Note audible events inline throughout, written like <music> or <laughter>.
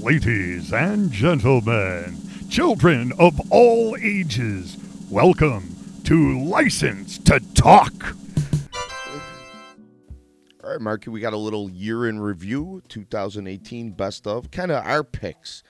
Ladies and gentlemen, children of all ages, welcome to License to Talk. All right, Marky, we got a little year in review, 2018 best of, kind of our picks.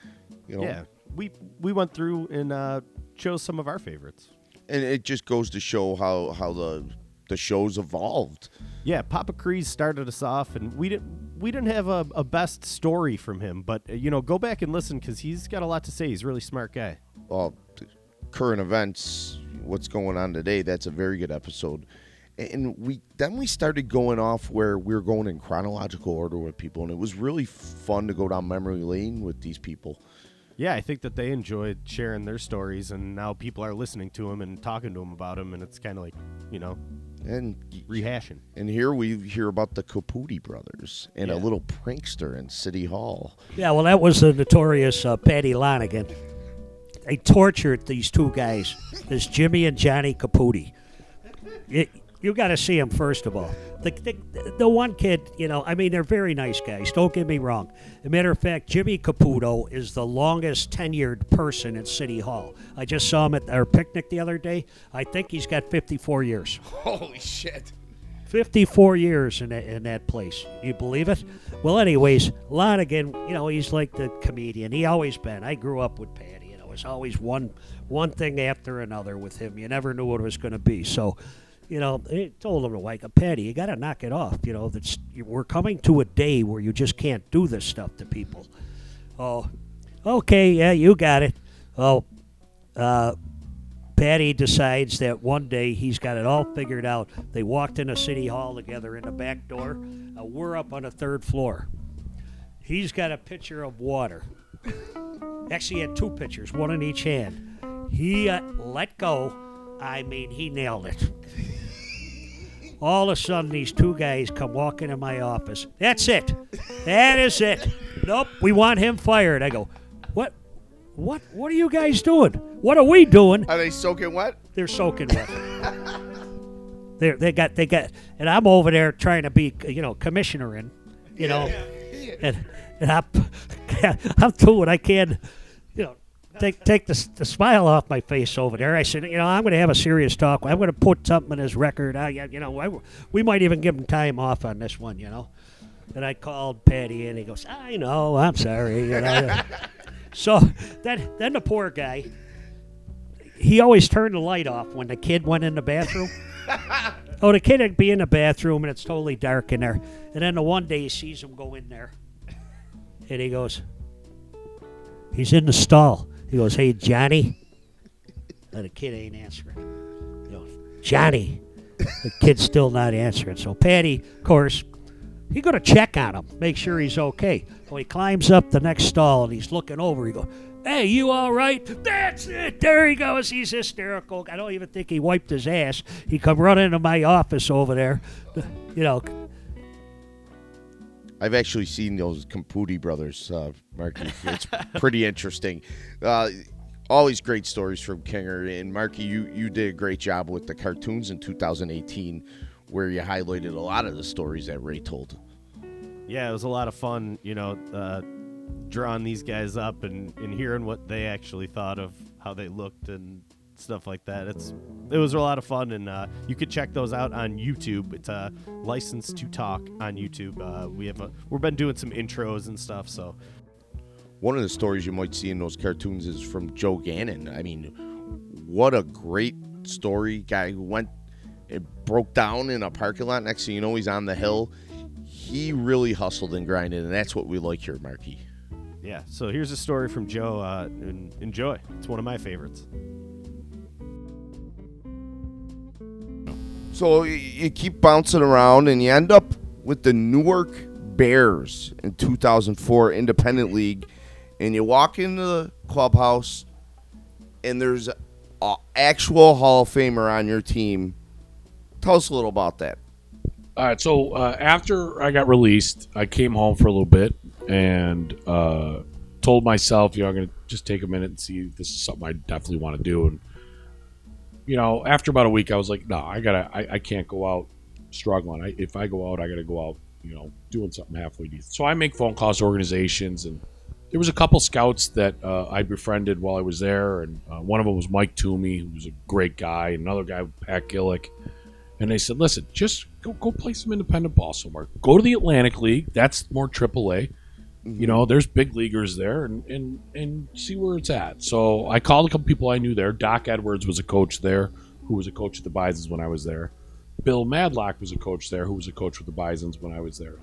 You know, Yeah, we we went through and uh, chose some of our favorites. and it just goes to show how how the the show's evolved. Yeah, Papa Crease started us off, and we didn't we didn't have a, a best story from him, but uh, you know, go back and listen because he's got a lot to say. He's a really smart guy. Well, current events, what's going on today. That's a very good episode. And we then we started going off where we were going in chronological order with people, and it was really fun to go down memory lane with these people. Yeah, I think that they enjoyed sharing their stories, and now people are listening to him and talking to him about him, and it's kind of like you know And rehashing. and here we hear about the Caputi brothers and a little prankster in City Hall. Yeah, well, that was the notorious uh, Patty Lonigan. They tortured these two guys, this Jimmy and Johnny Caputi. You, you got to see them first of all. The, the, the one kid, you know, I mean, they're very nice guys. Don't get me wrong. As a matter of fact, Jimmy Caputo is the longest tenured person at City Hall. I just saw him at our picnic the other day. I think he's got 54 years. Holy shit! 54 years in that, in that place. You believe it? Well, anyways, Lonigan, you know, he's like the comedian. He always been. I grew up with Patty. You know, it was always one one thing after another with him. You never knew what it was going to be. So, you know, he told him to wake up, Patty. You got to knock it off. You know, that's we're coming to a day where you just can't do this stuff to people. Oh, okay, yeah, you got it. Oh, uh, Patty decides that one day he's got it all figured out. They walked into City Hall together in the back door. Uh, we're up on the third floor. He's got a pitcher of water. Actually, he had two pitchers, one in each hand. He uh, let go. I mean, he nailed it. All of a sudden, these two guys come walking in my office. That's it. That is it. Nope, we want him fired. I go, what? What? What are you guys doing? What are we doing? Are they soaking wet? They're soaking wet. they they got they got, and I'm over there trying to be you know commissioner in, you know, and and I'm <laughs> I'm doing what I can. Take take the, the smile off my face over there. I said, you know, I'm going to have a serious talk. I'm going to put something in his record. I, you know, I, we might even give him time off on this one. You know, and I called Patty, and he goes, I know, I'm sorry. You know. <laughs> so then then the poor guy, he always turned the light off when the kid went in the bathroom. <laughs> oh, the kid would be in the bathroom and it's totally dark in there. And then the one day he sees him go in there, and he goes, he's in the stall. He goes, hey Johnny, and the kid ain't answering. He goes, Johnny, the kid's still not answering. So Patty, of course, he going to check on him, make sure he's okay. So he climbs up the next stall and he's looking over. He goes, "Hey, you all right?" That's it. There he goes. He's hysterical. I don't even think he wiped his ass. He come running into my office over there. You know, I've actually seen those Caputi brothers, uh, Marky. It's pretty interesting. Uh, always great stories from Kinger. And Marky, you, you did a great job with the cartoons in 2018, where you highlighted a lot of the stories that Ray told. Yeah, it was a lot of fun, you know, uh, drawing these guys up and, and hearing what they actually thought of how they looked and stuff like that. It's it was a lot of fun, and uh, you could check those out on YouTube. It's uh, License to Talk on YouTube. Uh, we have a, we've been doing some intros and stuff, so One of the stories you might see in those cartoons is from Joe Gannon. I mean, what a great story. Guy who went, it broke down in a parking lot. Next thing you know, he's on the hill. He really hustled and grinded, and that's what we like here, Marky. yeah. So here's a story from Joe. Uh, and enjoy. It's one of my favorites. So you keep bouncing around, and you end up with the Newark Bears in 2004 Independent League, and you walk into the clubhouse, and there's an actual Hall of Famer on your team. Tell us a little about that. All right, so uh, after I got released, I came home for a little bit and uh, told myself, you know, I'm going to just take a minute and see if this is something I definitely want to do. And you know, after about a week, I was like, no, I gotta, I, I can't go out struggling. I, if I go out, I gotta go out, you know, doing something halfway decent. So I make phone calls to organizations and there was a couple scouts that uh, I befriended while I was there, and uh, one of them was Mike Toomey, who was a great guy. Another guy, Pat Gillick, and they said, "Listen, just go go play some independent ball somewhere. Go to the Atlantic League. That's more AAA. You know, there's big leaguers there, and and and see where it's at." So I called a couple people I knew there. Doc Edwards was a coach there, who was a coach at the Bisons when I was there. Bill Madlock was a coach there, who was a coach with the Bisons when I was there.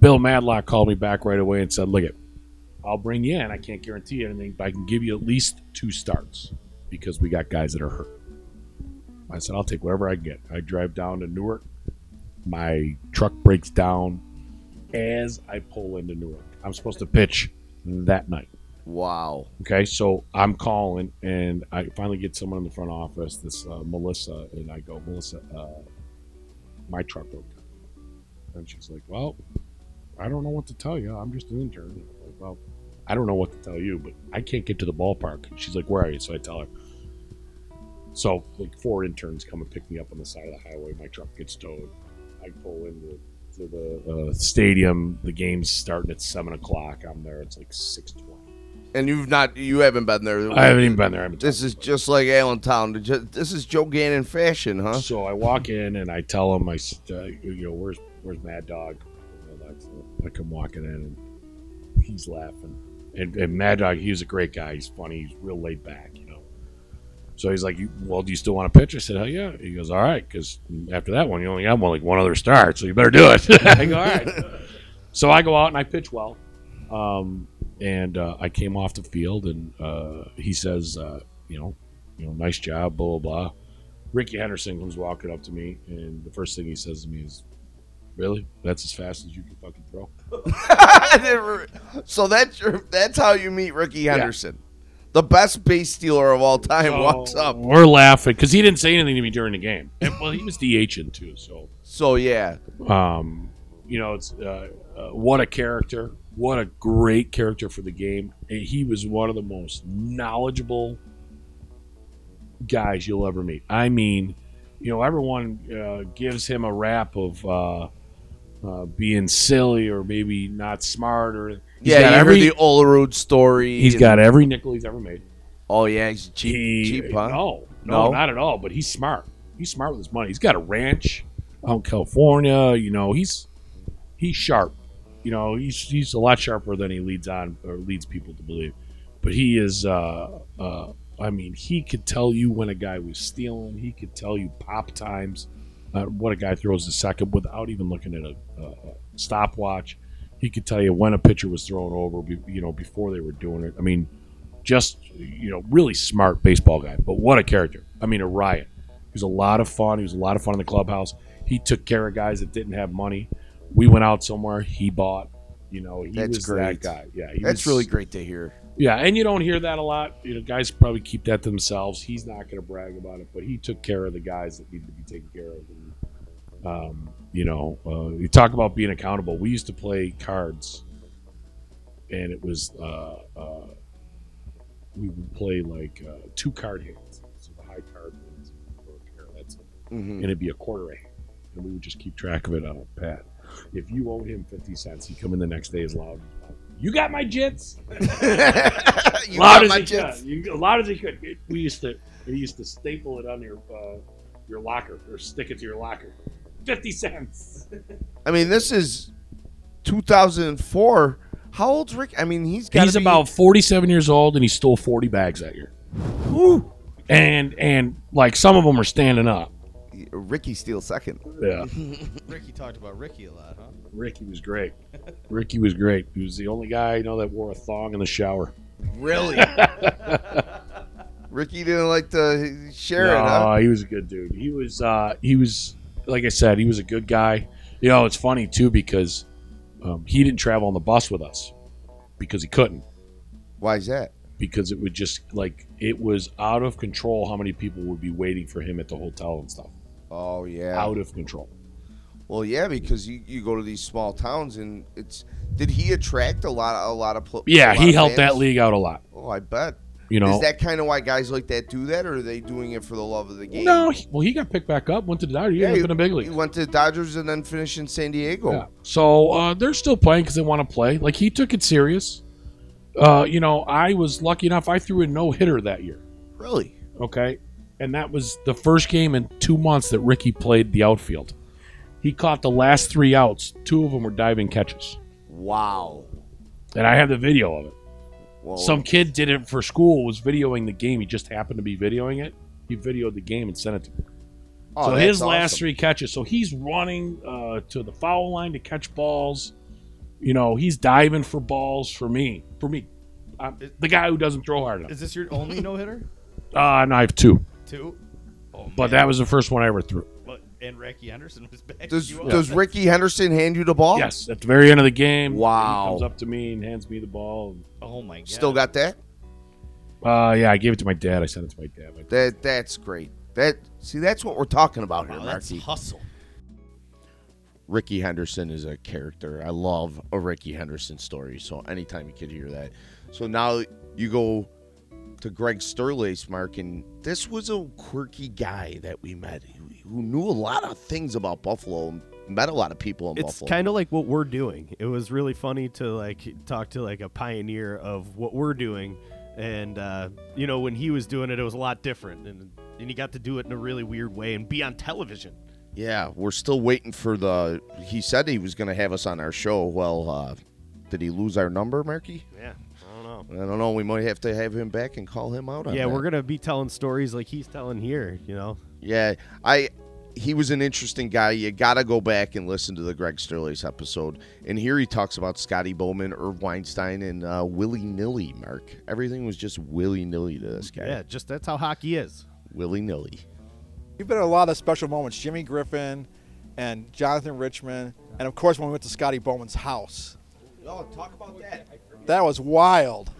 Bill Madlock called me back right away and said, "Look it." I'll bring you in. I can't guarantee anything, but I can give you at least two starts because we got guys that are hurt. I said, I'll take whatever I get. I drive down to Newark. My truck breaks down as I pull into Newark. I'm supposed to pitch that night. Wow. Okay, so I'm calling, and I finally get someone in the front office, this uh, Melissa, and I go, Melissa, uh, my truck broke down. And she's like, Well, I don't know what to tell you. I'm just an intern. I'm like, well, I don't know what to tell you, but I can't get to the ballpark. And she's like, Where are you? So I tell her. So, like, four interns come and pick me up on the side of the highway. My truck gets towed. I pull into to the uh, stadium. The game's starting at 7 o'clock. I'm there. It's like 6.20. And you've not, you haven't been there. I haven't even been there. I haven't This is just like Allentown. This is Joe Gannon fashion, huh? So I walk in and I tell him, I, s- uh, you know, where's where's Mad Dog? You know, that's- I come walking in and he's laughing. And, and Mad Dog, he was a great guy. He's funny. He's real laid back. So he's like, "Well, do you still want to pitch?" I said, "Hell yeah." He goes, "All right," because after that one, you only got one like one other start, so you better do it. <laughs> I go, "All right." <laughs> so I go out and I pitch well. Um, and uh, I came off the field, and uh, he says, uh, "You know, you know, nice job, blah blah blah." Rickey Henderson comes walking up to me, and the first thing he says to me is, "Really? That's as fast as you can fucking throw?" <laughs> So that's your, that's how you meet Rickey Henderson, the best base stealer of all time. So walks up. We're laughing because he didn't say anything to me during the game. And, well, he was DHing too, so So yeah, um, you know, it's uh, uh, what a character, what a great character for the game. And he was one of the most knowledgeable guys you'll ever meet. I mean, you know, everyone uh, gives him a rap of uh, uh, being silly or maybe not smart or he's yeah. got You every heard the Olerud story. he's and- got every nickel he's ever made. Oh yeah, he's cheap. He- cheap, huh? No, no, No? not at all. But he's smart. He's smart with his money. He's got a ranch out in California. You know, he's he's sharp. You know, he's he's a lot sharper than he leads on or leads people to believe. But he is. Uh, uh, I mean, he could tell you when a guy was stealing. He could tell you pop times, uh, what a guy throws a second without even looking at a, a, a stopwatch. He could tell you when a pitcher was thrown over. You know, before they were doing it. I mean, just you know really smart baseball guy but what a character. I mean a riot. He was a lot of fun. He was a lot of fun in the clubhouse. He took care of guys that didn't have money. We went out somewhere. He bought you know he That's was great. that guy. Yeah he That's was- really great to hear. yeah and you don't hear that a lot. You know guys probably keep that to themselves. He's not going to brag about it but he took care of the guys that needed to be taken care of. And, um, you know uh, you talk about being accountable we used to play cards and it was uh, uh, we would play like uh, two card hands so the high card wins for a pair that's it Mhm. and it'd be a quarter a hand and we would just keep track of it on a pad if you owed him 50 cents he'd come in the next day as loud you got my jits <laughs> you loud got as my could. You, loud as he could. It- we used to we used to staple it on your uh, your locker or stick it to your locker. Fifty cents. I mean, this is 2004. How old's Rick? I mean, he's got He's about forty-seven years old, and he stole forty bags that year. And and like some of them are standing up. Ricky Steele second. Yeah, <laughs> Ricky talked about Ricky a lot, huh? Ricky was great. Ricky was great. He was the only guy I know that wore a thong in the shower. Really? <laughs> Ricky didn't like to share it, no, huh? he was a good dude. He was uh, he was like I said, he was a good guy. You know, it's funny too because um, he didn't travel on the bus with us because he couldn't Why is that? because it would just like it was out of control how many people would be waiting for him at the hotel and stuff. Oh yeah. Out of control. Well, yeah, because you, you go to these small towns and it's. Did he attract a lot a lot of? Pl- Yeah, lot he of helped that league out a lot. Oh, I bet. You know. Is that kind of why guys like that do that, or are they doing it for the love of the game? no, he- well, he got picked back up, went to the Dodgers. Yeah, he, up in a big he went to the Dodgers and then finished in San Diego. Yeah. So uh, they're still playing because they want to play. Like he took it serious. Uh, you know, I was lucky enough. I threw a no hitter that year. Really? Okay, and that was the first game in two months that Ricky played the outfield. He caught the last three outs. Two of them were diving catches, Wow. and I have the video of it. Well, Some kid did it for school. Was videoing the game. He just happened to be videoing it. He videoed the game and sent it to me. oh, so his last awesome. three catches. So he's running uh, to the foul line to catch balls. You know, he's diving for balls for me. For me, I'm the guy who doesn't throw hard enough. Is this your only no hitter? Uh, and I have two, Two. Oh, but that was the first one I ever threw. But, and Rickey Henderson was back. Does you up. Does Rickey Henderson hand you the ball? Yes, at the very end of the game. Wow. He comes up to me and hands me the ball. Oh my god. Still got that? Uh, yeah, I gave it to my dad. I sent it to my dad. My dad. That that's great. That see, that's what we're talking about here, Wow, that's Marky. hustle. Rickey Henderson is a character. I love a Rickey Henderson story. So anytime you could hear that. So now you go to Greg Sterlace, Mark, and this was a quirky guy that we met who, who knew a lot of things about Buffalo. Met a lot of people in it's Buffalo. It's kind of like what we're doing. It was really funny to like talk to like a pioneer of what we're doing, and uh, you know when he was doing it, it was a lot different, and and he got to do it in a really weird way and be on television. yeah, we're still waiting for the. He said he was going to have us on our show. Well, uh, did he lose our number, Marky? Yeah, I don't know. I don't know. We might have to have him back and call him out on Yeah, that. we're gonna be telling stories like he's telling here. You know, Yeah, I he was an interesting guy. You got to go back and listen to the Greg Sterlace episode. And here he talks about Scotty Bowman, Irv Weinstein, and uh, willy nilly. Mark, everything was just willy nilly to this guy. yeah, just that's how hockey is. Willy nilly. We've been at a lot of special moments. Jimmy Griffin and Jonathan Richmond, and of course when we went to Scotty Bowman's house. Oh, talk about that. That was wild.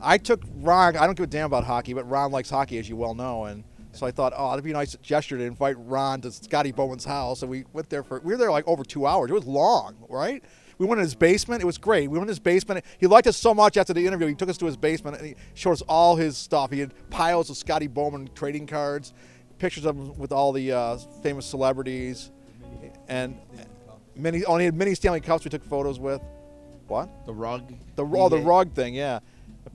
I took Ron. I don't give a damn about hockey, but Ron likes hockey, as you well know, and so I thought, oh, that'd be a nice gesture to invite Ron to Scotty Bowman's house, and we went there for. We were there like over two hours. It was long, right? We went in his basement. It was great. We went in his basement. He liked us so much after the interview. He took us to his basement and he showed us all his stuff. He had piles of Scotty Bowman trading cards, pictures of him with all the uh, famous celebrities, and many. Oh, he had many Stanley Cups we took photos with. What? The rug. The oh, the rug thing, yeah.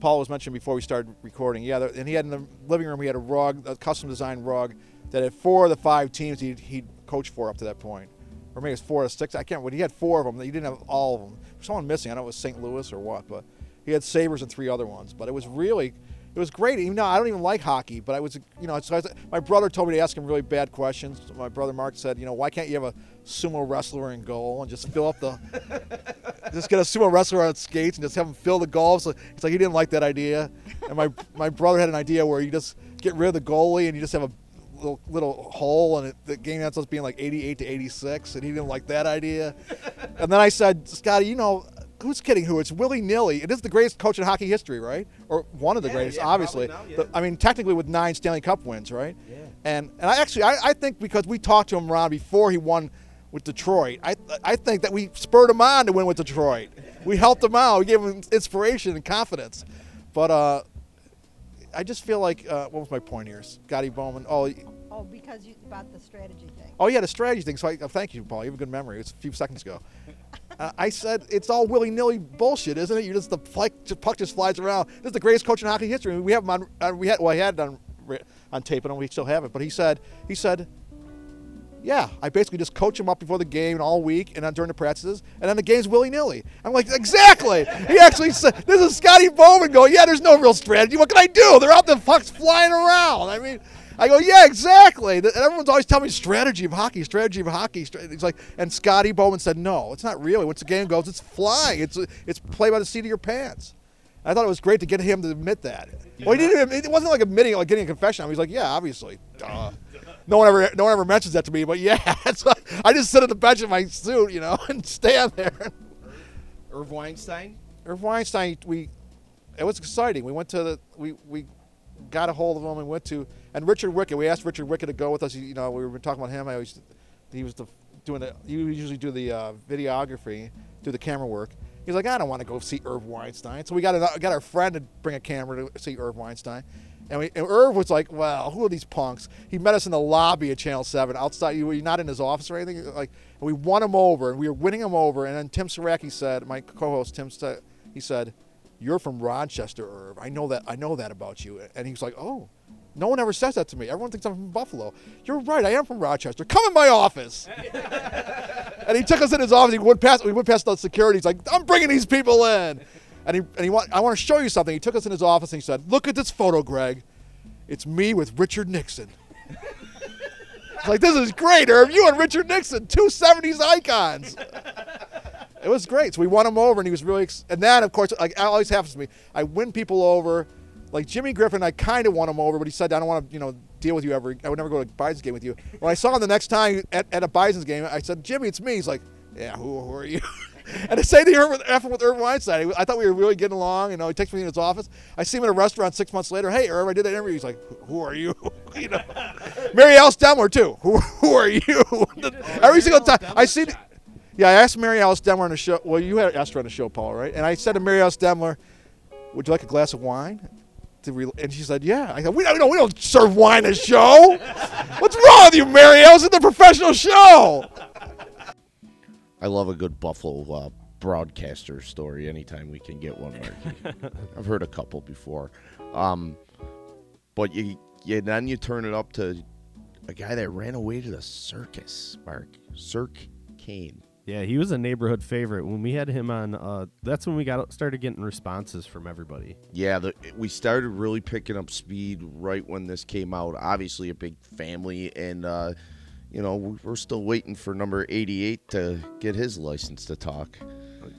Paul was mentioned before we started recording. Yeah, and he had in the living room he had a rug, a custom designed rug that had four of the five teams he'd, he'd coached for up to that point, or maybe it was four or six. I can't. remember. He had four of them. He didn't have all of them. Someone missing. I don't know if it was St. Louis or what, but he had Sabres and three other ones. But it was really, it was great. Even though I don't even like hockey, but I was, you know, so I was, my brother told me to ask him really bad questions. My brother Mark said, you know, why can't you have a sumo wrestler in goal and just fill up the <laughs> just get a sumo wrestler on skates and just have him fill the goal. So it's like he didn't like that idea. And my my brother had an idea where you just get rid of the goalie and you just have a little, little hole and it, the game ends up being like 88 to 86 and he didn't like that idea. And then I said, Scotty, you know, who's kidding who? It's willy nilly. It is the greatest coach in hockey history, right? Or one of the greatest, obviously. The- I mean, technically with nine Stanley Cup wins, right? Yeah. And and I actually I, I think because we talked to him Ron before he won with Detroit, I I think that we spurred him on to win with Detroit. We helped him out. We gave him inspiration and confidence. But uh, I just feel like uh, what was my point here? Scotty Bowman. Oh, Oh, because you about the strategy thing. Oh yeah, the strategy thing. So I, oh, thank you, Paul. You have a good memory. It was a few seconds ago. uh, I said it's all willy nilly bullshit, isn't it? You just the puck, just, puck just flies around. This is the greatest coach in hockey history. We have him on. Uh, we had well, I had it on on tape, and we still have it. But he said he said. Yeah, I basically just coach him up before the game and all week, and then during the practices, and then the game's willy nilly. I'm like, exactly. he actually said, "This is Scotty Bowman going, yeah, there's no real strategy. What can I do? They're out the pucks flying around. I mean, I go, yeah, exactly. And everyone's always telling me strategy of hockey, strategy of hockey. He's like, and Scotty Bowman said, no, it's not really. Once the game goes, it's flying. It's it's play by the seat of your pants. I thought it was great to get him to admit that. Well, he didn't. It wasn't like admitting, like getting a confession. On him. He's like, yeah, obviously. Duh. No one ever, no one ever mentions that to me. But yeah, <laughs> it's like, I just sit at the bench in my suit, you know, <laughs> and stand there. Irv Weinstein. Irv Weinstein, we, it was exciting. We went to the, we, we got a hold of him and went to, and Richard Wickett, we asked Richard Wickett to go with us. You know, we were talking about him. I always, he was the, doing the, you usually do the uh, videography, do the camera work. He's like, I don't want to go see Irv Weinstein. So we got, a, got our friend to bring a camera to see Irv Weinstein. And, we, and Irv was like, well, who are these punks? He met us in the lobby at Channel 7 outside. You were not in his office or anything. Like, and we won him over and we were winning him over. And then Tim Saraki said, my co host, Tim said, he said, "You're from Rochester, Irv. I know that. I know that about you." And he was like, "Oh." No one ever says that to me. Everyone thinks I'm from Buffalo. You're right. I am from Rochester. Come in my office. <laughs> and he took us in his office. He went past. We went past the security. He's like, "I'm bringing these people in." And he and he want, I want to show you something. He took us in his office and he said, "Look at this photo, Greg. It's me with Richard Nixon." <laughs> It's like this is great, Irv. You and Richard Nixon, two '70s icons. <laughs> It was great. So we won him over, and he was really. Ex- and then, of course, like it always happens to me, I win people over. Like Jimmy Griffin, I kind of won him over, but he said, "I don't want to, you know, deal with you ever. I would never go to a Bison's game with you." When I saw him the next time at, at a Bison's game, I said, "Jimmy, it's me." He's like, "Yeah, who, who are you?" <laughs> and the same thing with Irvin with Irvin Weinstein. I thought we were really getting along. You know, he takes me in his office. I see him in a restaurant six months later. Hey, Irv, I did that interview. He's like, "Who are you?" <laughs> you know, <laughs> Mary Alice Demler too. Who, who are you? Every single time I see. Yeah, I asked Mary Alice Demler on the show. Well, you had asked her on the show, Paul, right? And I said to Mary Alice Demler, "Would you like a glass of wine?" To re- and she said, "Yeah." I said, "We don't, we don't, we don't serve wine at a show. What's wrong with you, Mary Alice? It's a professional show." I love a good Buffalo uh, broadcaster story anytime we can get one. Marky. <laughs> I've heard a couple before, um, but you, you then you turn it up to a guy that ran away to the circus, Mark Cirque Kane. Yeah, he was a neighborhood favorite when we had him on. Uh, that's when we got started getting responses from everybody. Yeah, the, we started really picking up speed right when this came out. Obviously, a big family, and uh, you know we- we're still waiting for number eighty-eight to get his license to talk.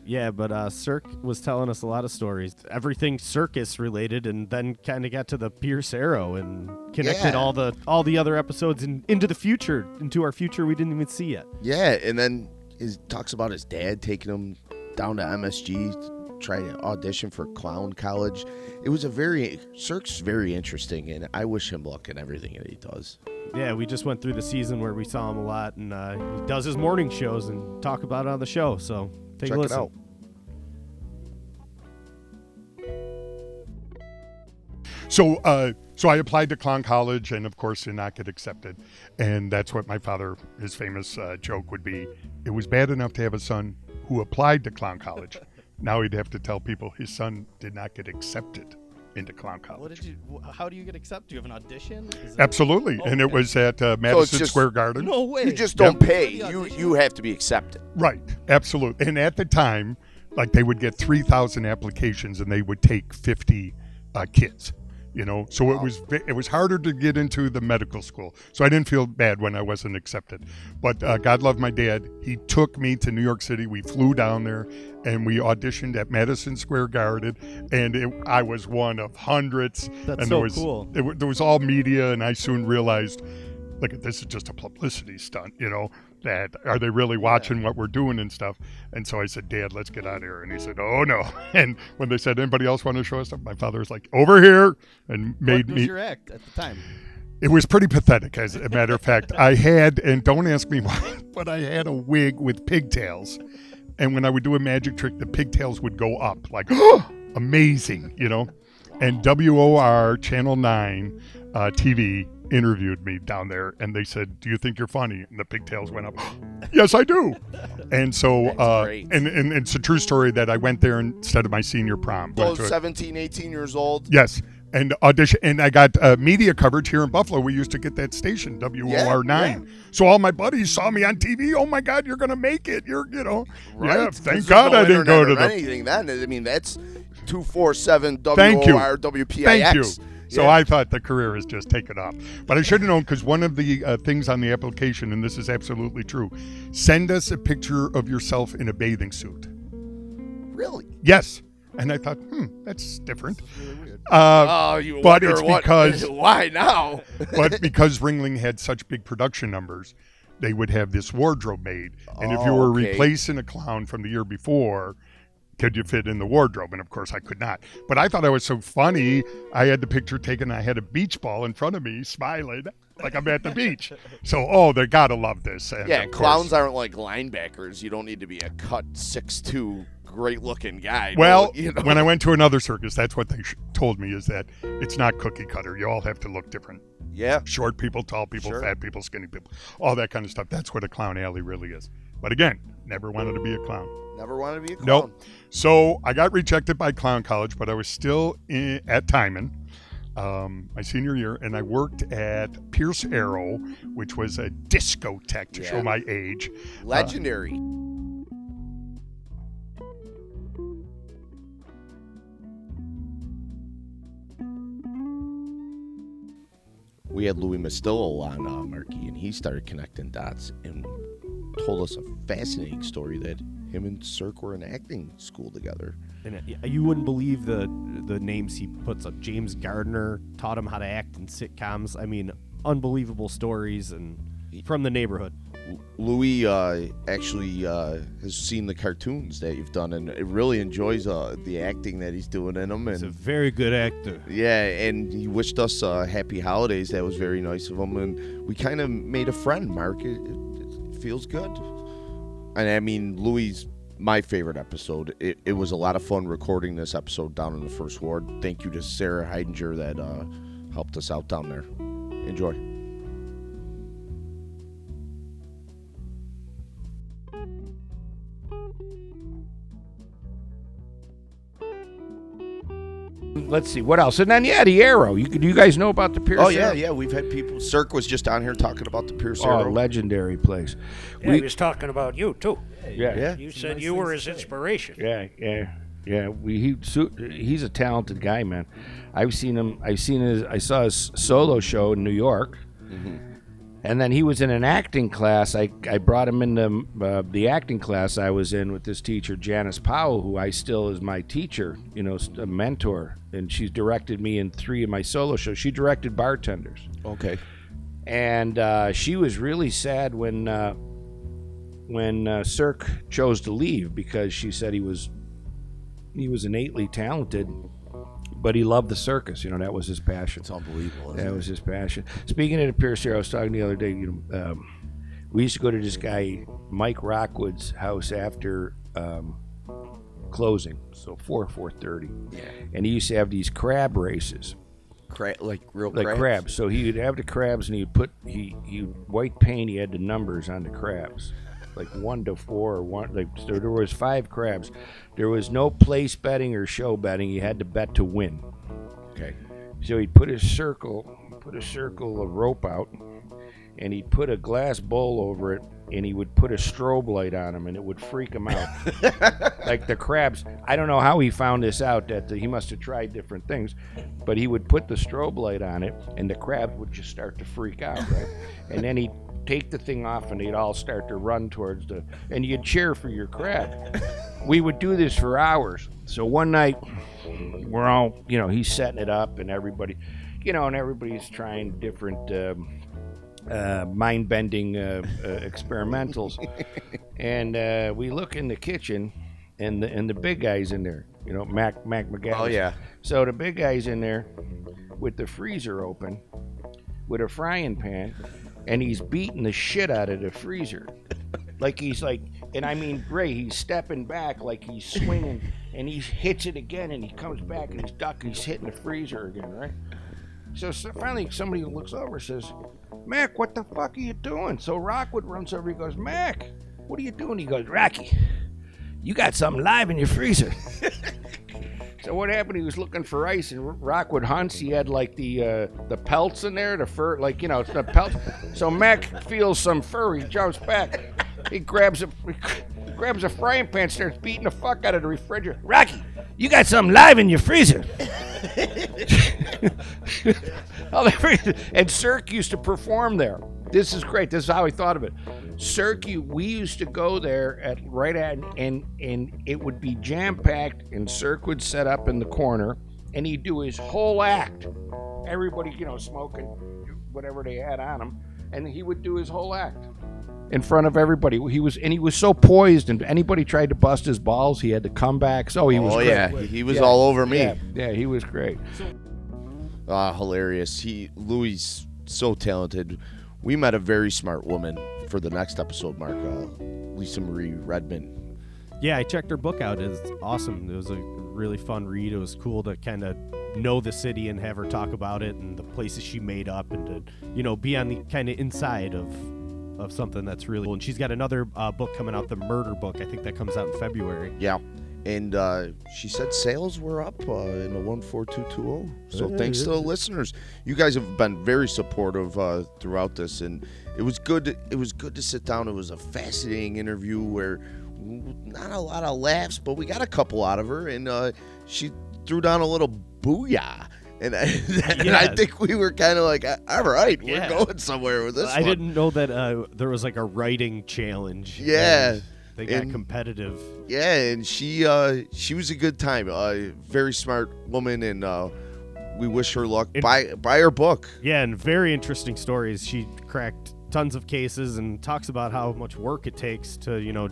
Yeah, but uh, Cirque was telling us a lot of stories, everything circus related, and then kind of got to the Pierce Arrow and connected Yeah. all the all the other episodes in, into the future, into our future we didn't even see yet. Yeah, and then he talks about his dad taking him down to MSG to try to audition for clown college. It was a very Cirque's very interesting, and I wish him luck in everything that he does. Yeah, we just went through the season where we saw him a lot, and uh, he does his morning shows and talk about it on the show. So take Check a it listen. out. So, uh, so I applied to Clown College, and of course, did not get accepted. And that's what my father, his famous uh, joke would be: it was bad enough to have a son who applied to Clown College. <laughs> now he'd have to tell people his son did not get accepted into Clown College. What did you? How do you get accepted? Do you have an audition? Is Absolutely, Oh, and it was at uh, Madison just- Square Garden. No way. You just don't pay. You you have to be accepted. Right, absolutely. And at the time, like they would get 3,000 applications and they would take 50 uh, kids. You know, so it was it was harder to get into the medical school. So I didn't feel bad when I wasn't accepted. But uh, God loved my dad. He took me to New York City. We flew down there and we auditioned at Madison Square Garden. And it, I was one of hundreds. That's and so there was, cool. It, there was all media, and I soon realized, look, this is just a publicity stunt. You know, that are they really watching what we're doing and stuff? And so I said, Dad, let's get out of here. And he said, Oh no. <laughs> And when they said, Anybody else want to show us stuff? My father was like, Over here, and made What was me. your act at the time? It was pretty pathetic, as a matter of fact. I had, and don't ask me <laughs> why, but I had a wig with pigtails. And when I would do a magic trick, the pigtails would go up like, <gasps> amazing, you know? And WOR Channel 9 uh, TV interviewed me down there, and they said, Do you think you're funny? And the pigtails went up, <gasps> Yes, I do. <laughs> And so, uh, great. and, and it's a true story that I went there instead of my senior prom. So Went 17, 18 years old. Yes. And audition, and I got uh, media coverage here in Buffalo. We used to get that station, WOR nine. So all my buddies saw me on TV. Oh my God, you're gonna make it! You're, you know, Right? yeah. Thank God no I didn't go to the. anything then. I mean, that's 247 Thank. WOR WPIX. Thank you. So Yeah. I thought the career has just taken off, but I should have known because one of the uh, things on the application, and this is absolutely true, send us a picture of yourself in a bathing suit. Really? Yes, and I thought, hmm, that's different. Uh, Oh, you but it's what- because- <laughs> why now? <laughs> but because Ringling had such big production numbers, they would have this wardrobe made. And if you Oh, were okay. replacing a clown from the year before, could you fit in the wardrobe? And of course, I could not. But I thought I was so funny. I had the picture taken. I had a beach ball in front of me, smiling like I'm at the beach. <laughs> So, oh, they gotta love this. And yeah, clowns course- aren't like linebackers. You don't need to be a cut six two, great looking guy. Well, No, you know. when I went to <laughs> another circus, that's what they sh- told me is that it's not cookie cutter. You all have to look different. yeah, short people, tall people, Sure. fat people, skinny people, all that kind of stuff. That's what a clown alley really is. But again, never wanted to be a clown. Never wanted to be a clown. Nope. So I got rejected by clown college, but I was still in, at Timon um, my senior year, and I worked at Pierce Arrow, which was a discotheque to show my age. Legendary. we had Louis Mustillo on uh, Marky, and he started connecting dots and told us a fascinating story that him and Cirque were in acting school together. And uh, you wouldn't believe the the names he puts up. James Gardner taught him how to act in sitcoms. I mean, unbelievable stories and from the neighborhood. Louis uh, actually uh, has seen the cartoons that you've done, and really enjoys uh, the acting that he's doing in them. He's a very good actor. yeah, and he wished us uh, happy holidays. That was very nice of him, and we kind of made a friend. Mark, it feels good. And I mean, Louis, my favorite episode. It, it was a lot of fun recording this episode down in the first ward. Thank you to Sarah Heidinger that uh, helped us out down there. Enjoy. Let's see what else, and then yeah, the arrow. You do you guys know about the Pierce? Oh yeah, Arrow? yeah. We've had people. Cirque was just on here talking about the Pierce Oh, Arrow. legendary place. Yeah, we, he was talking about you too. yeah, Yeah. You said you were his inspiration. Yeah, yeah, yeah. We he su- he's a talented guy, man. I've seen him. I've seen his. I saw his solo show in New York, mm-hmm. And then he was in an acting class. I I brought him into uh, the acting class I was in with this teacher Janice Powell, who I still is my teacher. You know, a mentor, and she's directed me in three of my solo shows. She directed Bartenders Okay. and uh, she was really sad when uh, when uh, Cirque chose to leave because she said he was he was innately talented, but he loved the circus. You know that was his passion. It's unbelievable. That was his passion. Speaking of the Pierce here, I was talking the other day. You know, um, we used to go to this guy Mike Rockwood's house after um, closing, so four four thirty, Yeah. and he used to have these crab races like real like crabs. crabs. So he would have the crabs, and he'd put he he white paint. He had the numbers on the crabs, like one to four or one. Like so there was five crabs. There was no place betting or show betting. You had to bet to win. Okay. So he'd put a circle, put a circle of rope out, and he'd put a glass bowl over it, and he would put a strobe light on him, and it would freak him out. <laughs> like the crabs, I don't know how he found this out. That he must have tried different things, but he would put the strobe light on it, and the crabs would just start to freak out, right? <laughs> and then he'd take the thing off, and they'd all start to run towards the, and you'd cheer for your crab. <laughs> we would do this for hours. So one night, we're all, you know, he's setting it up, and everybody, you know, and everybody's trying different um, uh, mind bending uh, uh, experimentals. <laughs> and uh, we look in the kitchen, and the, and the big guy's in there, you know, Mac, Mac McGann. Oh yeah. So the big guy's in there with the freezer open, with a frying pan, and he's beating the shit out of the freezer. Like he's like, and I mean, Gray, he's stepping back like he's swinging, and he hits it again, and he comes back and he's ducking, he's hitting the freezer again, right? So, so finally, somebody looks over and says, Mac, what the fuck are you doing? So Rockwood runs over, he goes, Mac, what are you doing? He goes, Rocky, you got something live in your freezer. <laughs> So what happened? He was looking for ice, and Rockwood hunts. He had like the uh, the pelts in there, the fur, like you know, it's the pelts. So Mac feels some fur. He jumps back. He grabs a he grabs a frying pan, starts beating the fuck out of the refrigerator. Rocky, you got something live in your freezer. <laughs> And Cirque used to perform there. This is great. This is how he thought of it. Cirque, we used to go there at right at and and it would be jam packed, and Cirque would set up in the corner, and he'd do his whole act. Everybody, you know, smoking whatever they had on him, and he would do his whole act in front of everybody. He was and he was so poised, and anybody tried to bust his balls, he had to come back. So he was oh great. yeah. He, he was Yeah. all over me. Yeah, yeah, he was great. Ah, hilarious. He Louis so talented. We met a very smart woman for the next episode, Mark. Uh, Lissa Marie Redmond. Yeah, I checked her book out. It's awesome. It was a really fun read. It was cool to kind of know the city and have her talk about it and the places she made up and to, you know, be on the kind of inside of of something that's really cool. And she's got another uh, book coming out, the Murder Book. I think that comes out in February. Yeah. And uh, she said sales were up uh, in the 14220. So thanks to the listeners. You guys have been very supportive uh, throughout this and it was good to, it was good to sit down. It was a fascinating interview where not a lot of laughs, but we got a couple out of her and uh, she threw down a little booyah. And I, <laughs> and I think we were kind of like, all right, we're Yeah. going somewhere with this. I one." didn't know that uh, there was like a writing challenge. Yeah. They got And- competitive. Yeah, and she uh she was a good time. Uh, very smart woman, and uh, we wish her luck. And- buy buy her book. Yeah, and very interesting stories. She cracked tons of cases and talks about how much work it takes to, you know,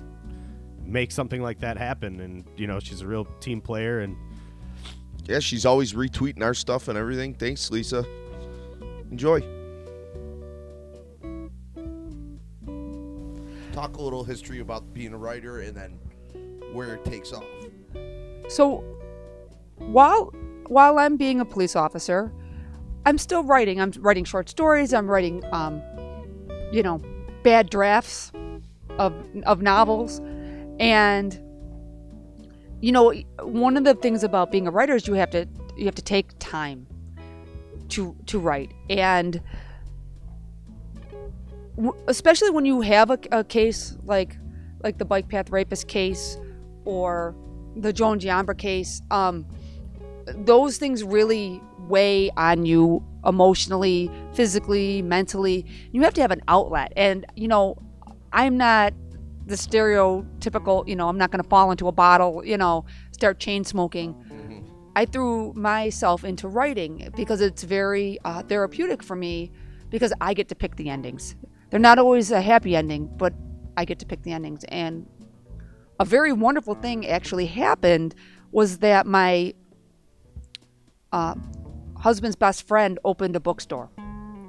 make something like that happen. And, you know, she's a real team player. And Yeah, she's always retweeting our stuff and everything. Thanks, Lissa. Enjoy. Talk a little history about being a writer and then where it takes off. So while while I'm being a police officer, I'm still writing. I'm writing short stories. I'm writing, um, you know, bad drafts of of novels, and you know, one of the things about being a writer is you have to you have to take time to to write, and especially when you have a, a case like like the bike path rapist case or the Joan Giambra case, um, those things really weigh on you emotionally, physically, mentally. You have to have an outlet. And, you know, I'm not the stereotypical, you know, I'm not going to fall into a bottle, you know, start chain smoking. I threw myself into writing because it's very uh, therapeutic for me because I get to pick the endings. They're not always a happy ending, but I get to pick the endings. And a very wonderful thing actually happened was that my uh, husband's best friend opened a bookstore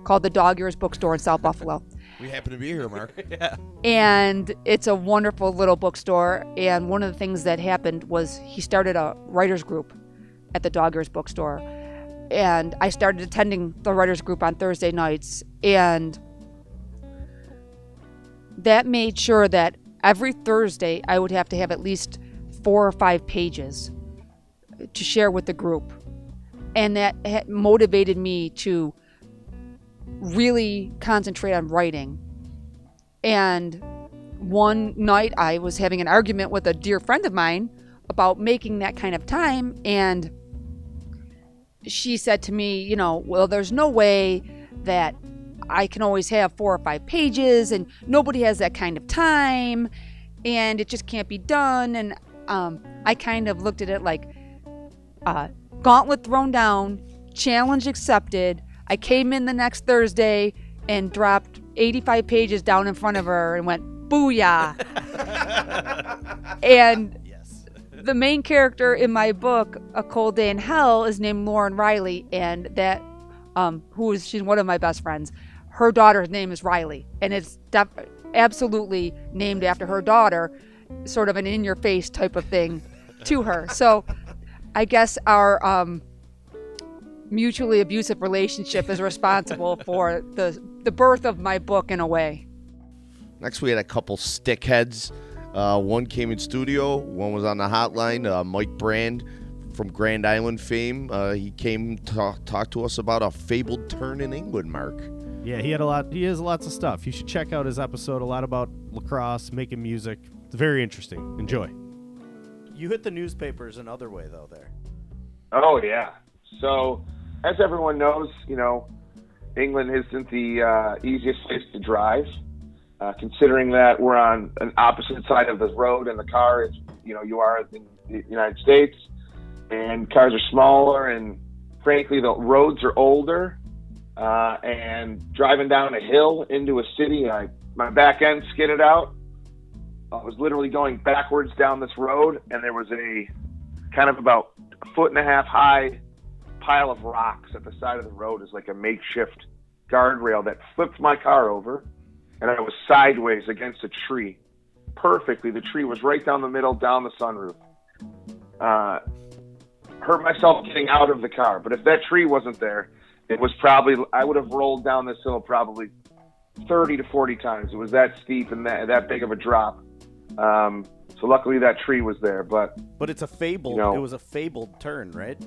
called the Dog Ears Bookstore in South Buffalo. We happen to be here, Mark. <laughs> yeah. And it's a wonderful little bookstore. And one of the things that happened was he started a writers group at the Dog Ears Bookstore. And I started attending the writers group on Thursday nights. And that made sure that every Thursday I would have to have at least four or five pages to share with the group. And that ha- motivated me to really concentrate on writing. And one night I was having an argument with a dear friend of mine about making that kind of time. And she said to me, you know, well, there's no way that I can always have four or five pages, and nobody has that kind of time, and it just can't be done. And um, I kind of looked at it like, uh, gauntlet thrown down, challenge accepted. I came in the next Thursday and dropped 85 pages down in front of her and went, booyah. <laughs> and the main character in my book, A Cold Day in Hell, is named Lauren Riley, and that, um, who is, she's one of my best friends. Her daughter's name is Riley, and it's def- absolutely named after her daughter, sort of an in your face type of thing to her. So I guess our um, mutually abusive relationship is responsible <laughs> for the the birth of my book in a way. Next, we had a couple stickheads. Uh, one came in studio. One was on the hotline. Uh, Mike Brand from Grand Island fame. Uh, he came to talk, talk to us about a fabled turn in England. Mark. yeah, he had a lot. He has lots of stuff. You should check out his episode. A lot about lacrosse, making music. It's very interesting. Enjoy. You hit the newspapers another way though. There. Oh yeah. So, as everyone knows, you know, England isn't the uh, easiest place to drive. Uh, considering that we're on an opposite side of the road and the car, as you know, you are in the United States, and cars are smaller, and frankly, the roads are older. Uh, and driving down a hill into a city, I my back end skidded out. I was literally going backwards down this road, and there was a kind of about a foot and a half high pile of rocks at the side of the road as like a makeshift guardrail that flipped my car over and I was sideways against a tree. Perfectly. The tree was right down the middle, down the sunroof. Uh, hurt myself getting out of the car, but if that tree wasn't there, it was probably I would have rolled down this hill probably 30 to 40 times. It was that steep and that that big of a drop. Um, so luckily that tree was there, but But it's a fabled. You know- it was a fabled turn, right?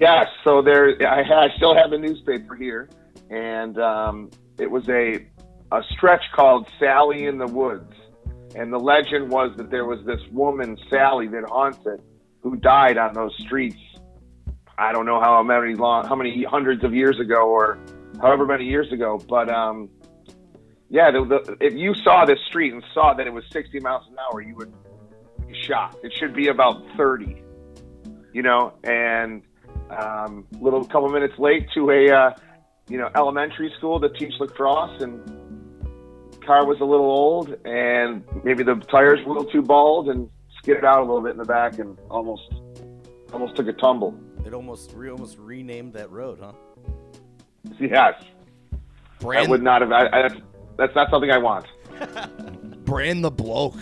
Yes, so there. I, ha- I still have the newspaper here, and um, it was a a stretch called Sally in the Woods, and the legend was that there was this woman Sally that haunted, who died on those streets. I don't know how many long, how many hundreds of years ago, or however many years ago, but um, yeah, the, the, if you saw this street and saw that it was 60 miles an hour, you would be shocked. It should be about 30, you know, and um, little couple minutes late to a uh, you know elementary school to teach lacrosse, and car was a little old, and maybe the tires were a little too bald, and skidded out a little bit in the back, and almost almost took a tumble. It almost re- almost renamed that road, huh? Yes, I Brand, would not have. I, I, that's, that's not something I want. <laughs> brand the bloke.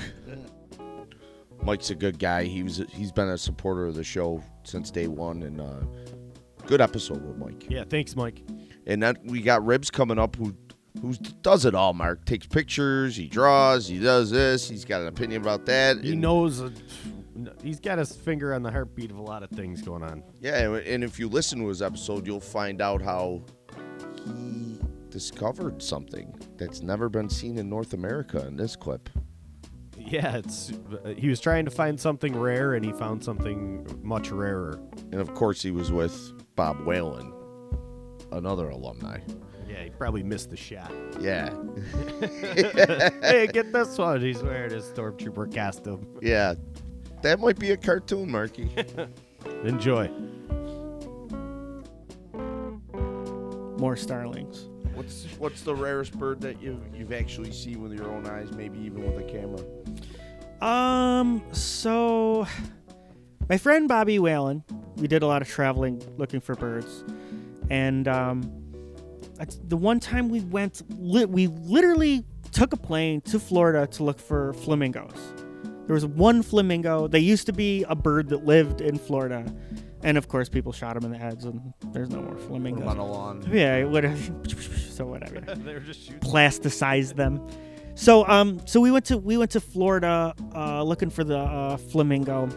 Mike's a good guy. He was he's been a supporter of the show since day one, and uh, good episode with Mike. Yeah, thanks, Mike. And then we got Ribs coming up who who does it all. Mark takes pictures, he draws, he does this. He's got an opinion about that. He and- knows. A, he's got his finger on the heartbeat of a lot of things going on. Yeah, and- and if you listen to his episode, you'll find out how he discovered something that's never been seen in North America in this clip. Yeah, it's. uh, He was trying to find something rare, and he found something much rarer. And of course, he was with Bob Whalen, another alumni. Yeah, he probably missed the shot. Yeah. <laughs> hey, get this one. He's wearing his stormtrooper costume. Yeah. That might be a cartoon, Marky. <laughs> Enjoy. More starlings. What's what's the rarest bird that you you've actually seen with your own eyes, maybe even with a camera? Um, so my friend Bobby Whalen, we did a lot of traveling looking for birds, and um, the one time we went, li- we literally took a plane to Florida to look for flamingos. There was one flamingo. They used to be a bird that lived in Florida, and of course, people shot them in the heads, and there's no more flamingos. on a lawn. Yeah, whatever. <laughs> so whatever <laughs> they were just shooting. plasticized them. So um so we went to we went to Florida uh looking for the uh, flamingo.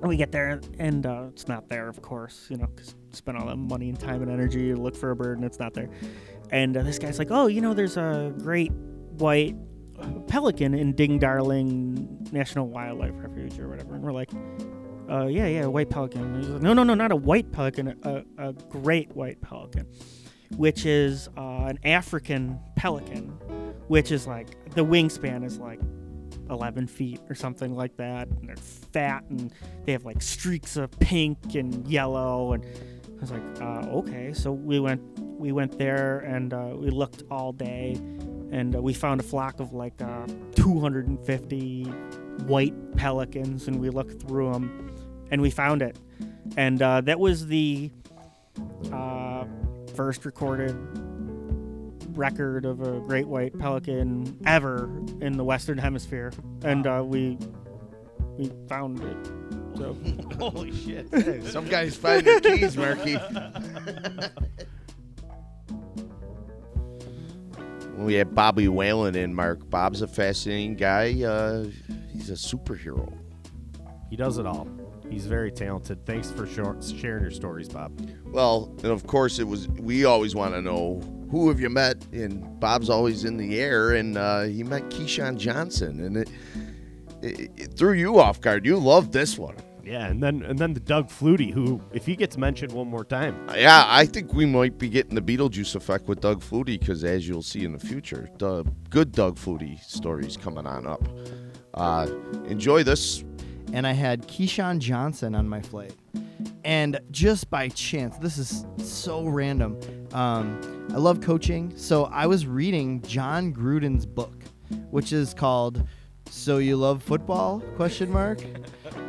And we get there and uh, it's not there, of course, you know, because spent all that money and time and energy to look for a bird and it's not there. And uh, this guy's like, oh, you know, there's a great white pelican in Ding Darling National Wildlife Refuge or whatever. And we're like, uh, yeah, yeah, a white pelican. Like, no, no, no, not a white pelican, a, a great white pelican, which is uh, an African pelican, which is like the wingspan is like 11 feet or something like that. And they're fat and they have like streaks of pink and yellow. And I was like, uh, okay. So we went we went there and uh, we looked all day and uh, we found a flock of like uh, 250 white pelicans and we looked through them and we found it. And uh, that was the uh, first recorded record of a great white pelican ever in the Western Hemisphere, and uh, we we found it. So <laughs> Holy shit! Some guys find their keys, Marky. <laughs> we had Bobby Whalen in, Mark. Bob's a fascinating guy. Uh, he's a superhero. He does it all. He's very talented. Thanks for sharing your stories, Bob. Well, and of course, it was. We always want to know who have you met, and Bob's always in the air, and uh, he met Keyshawn Johnson, and it, it, it threw you off guard. You loved this one. Yeah, and then and then the Doug Flutie, who, if he gets mentioned one more time, Yeah, I think we might be getting the Beetlejuice effect with Doug Flutie because, as you'll see in the future, the good Doug Flutie stories coming on up. Uh, enjoy this. And I had Keyshawn Johnson on my flight. And just by chance, this is so random. Um, I love coaching, so I was reading Jon Gruden's book, which is called "So You Love Football?" question mark. <laughs>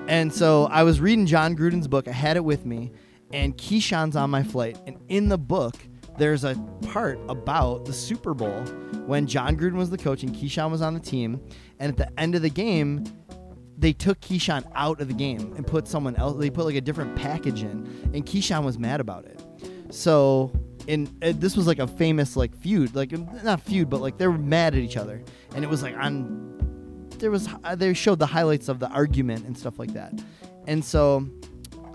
And so I was reading Jon Gruden's book. I had it with me, and Keyshawn's on my flight. And in the book, there's a part about the Super Bowl when Jon Gruden was the coach and Keyshawn was on the team. And at the end of the game, they took Keyshawn out of the game and put someone else. They put like a different package in, and Keyshawn was mad about it. So and, uh, this was like a famous like feud, like not feud, but like they were mad at each other, and it was like on there was uh, they showed the highlights of the argument and stuff like that, and so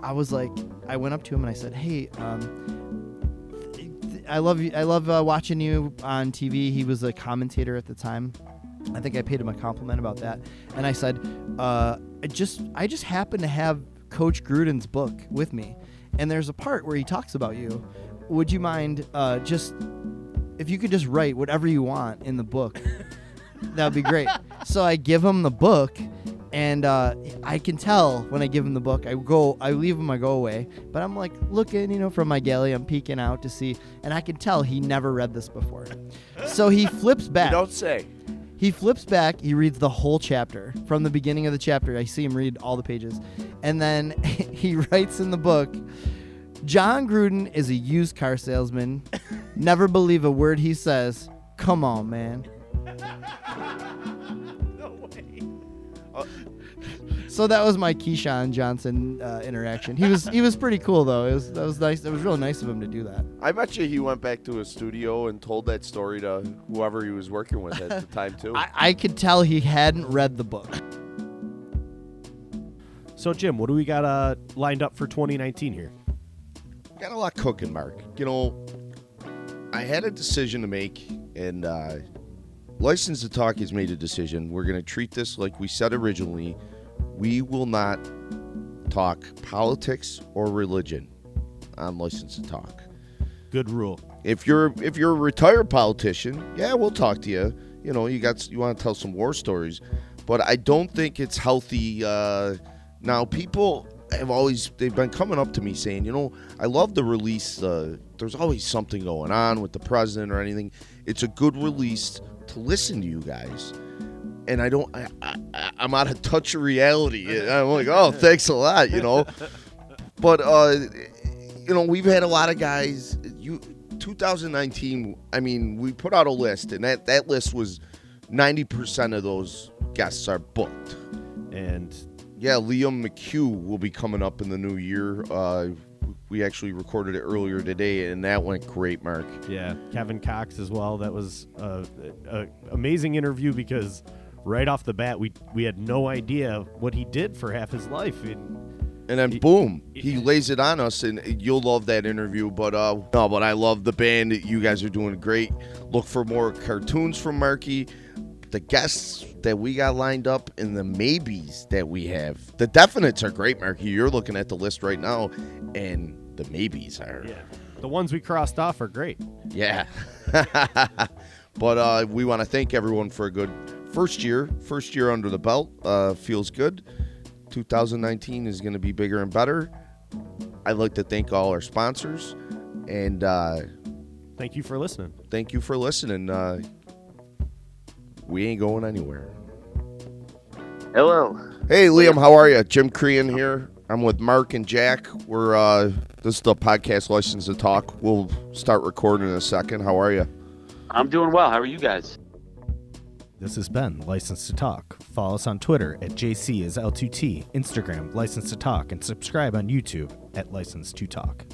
I was like, I went up to him and I said, hey. Um, I love you. I love uh, watching you on TV. He was a commentator at the time. I think I paid him a compliment about that, and I said, uh, I just I just happen to have Coach Gruden's book with me, and there's a part where he talks about you. Would you mind uh, just if you could just write whatever you want in the book? <laughs> that would be great. so I give him the book, and uh, I can tell when I give him the book. I go, I leave him, I go away, but I'm like looking, you know, from my galley. I'm peeking out to see, and I can tell he never read this before. So he flips back. You don't say. He flips back. He reads the whole chapter from the beginning of the chapter. I see him read all the pages, and then <laughs> he writes in the book. Jon Gruden is a used car salesman. Never believe a word he says. Come on, man. <laughs> Oh, So that was my Keyshawn Johnson uh, interaction. He was he was pretty cool though. It was that was nice. It was real nice of him to do that. I bet you he went back to his studio and told that story to whoever he was working with at the <laughs> time too. I, I could tell he hadn't read the book. So Jim, what do we got uh, lined up for 2019 here? Got a lot cooking, Mark. You know, I had a decision to make, and uh, License to Talk has made a decision. We're going to treat this like we said originally. We will not talk politics or religion on License to Talk. Good rule. If you're if you're a retired politician, yeah, we'll talk to you. You know, you got you want to tell some war stories, but I don't think it's healthy. Uh, now, people have always they've been coming up to me saying, you know, I love the release. Uh, there's always something going on with the president or anything. It's a good release to listen to you guys. And I don't, I, I, I'm out of touch of reality. <laughs> I'm like, oh, thanks a lot, you know. <laughs> But uh, you know, we've had a lot of guys. You 2019. I mean, we put out a list, and that that list was 90 percent of those guests are booked. And yeah, Liam McHugh will be coming up in the new year. Uh, we actually recorded it earlier today, and that went great, Mark. Yeah, Kevin Cox as well. That was a, a amazing interview because right off the bat, we we had no idea what he did for half his life. And And then boom, he lays it on us, and you'll love that interview. But uh, no, but I love the band. You guys are doing great. Look for more cartoons from Marky. The guests that we got lined up and the maybes that we have. The definites are great, Marky. You're looking at the list right now, and the maybes are. Yeah. The ones we crossed off are great. Yeah. <laughs> but uh, we want to thank everyone for a good first year. First year under the belt. Uh, feels good. 2019 is going to be bigger and better. I'd like to thank all our sponsors. And uh, thank you for listening. Thank you for listening. Uh, we ain't going anywhere. Hello. Hey, Liam, how are you? Jim Crean here. I'm with Mark and Jack. We're uh, this is the podcast license to talk. We'll start recording in a second. How are you? I'm doing well. How are you guys? This has been License to Talk. Follow us on Twitter at JC is L2T, Instagram License to Talk, and subscribe on YouTube at License to Talk.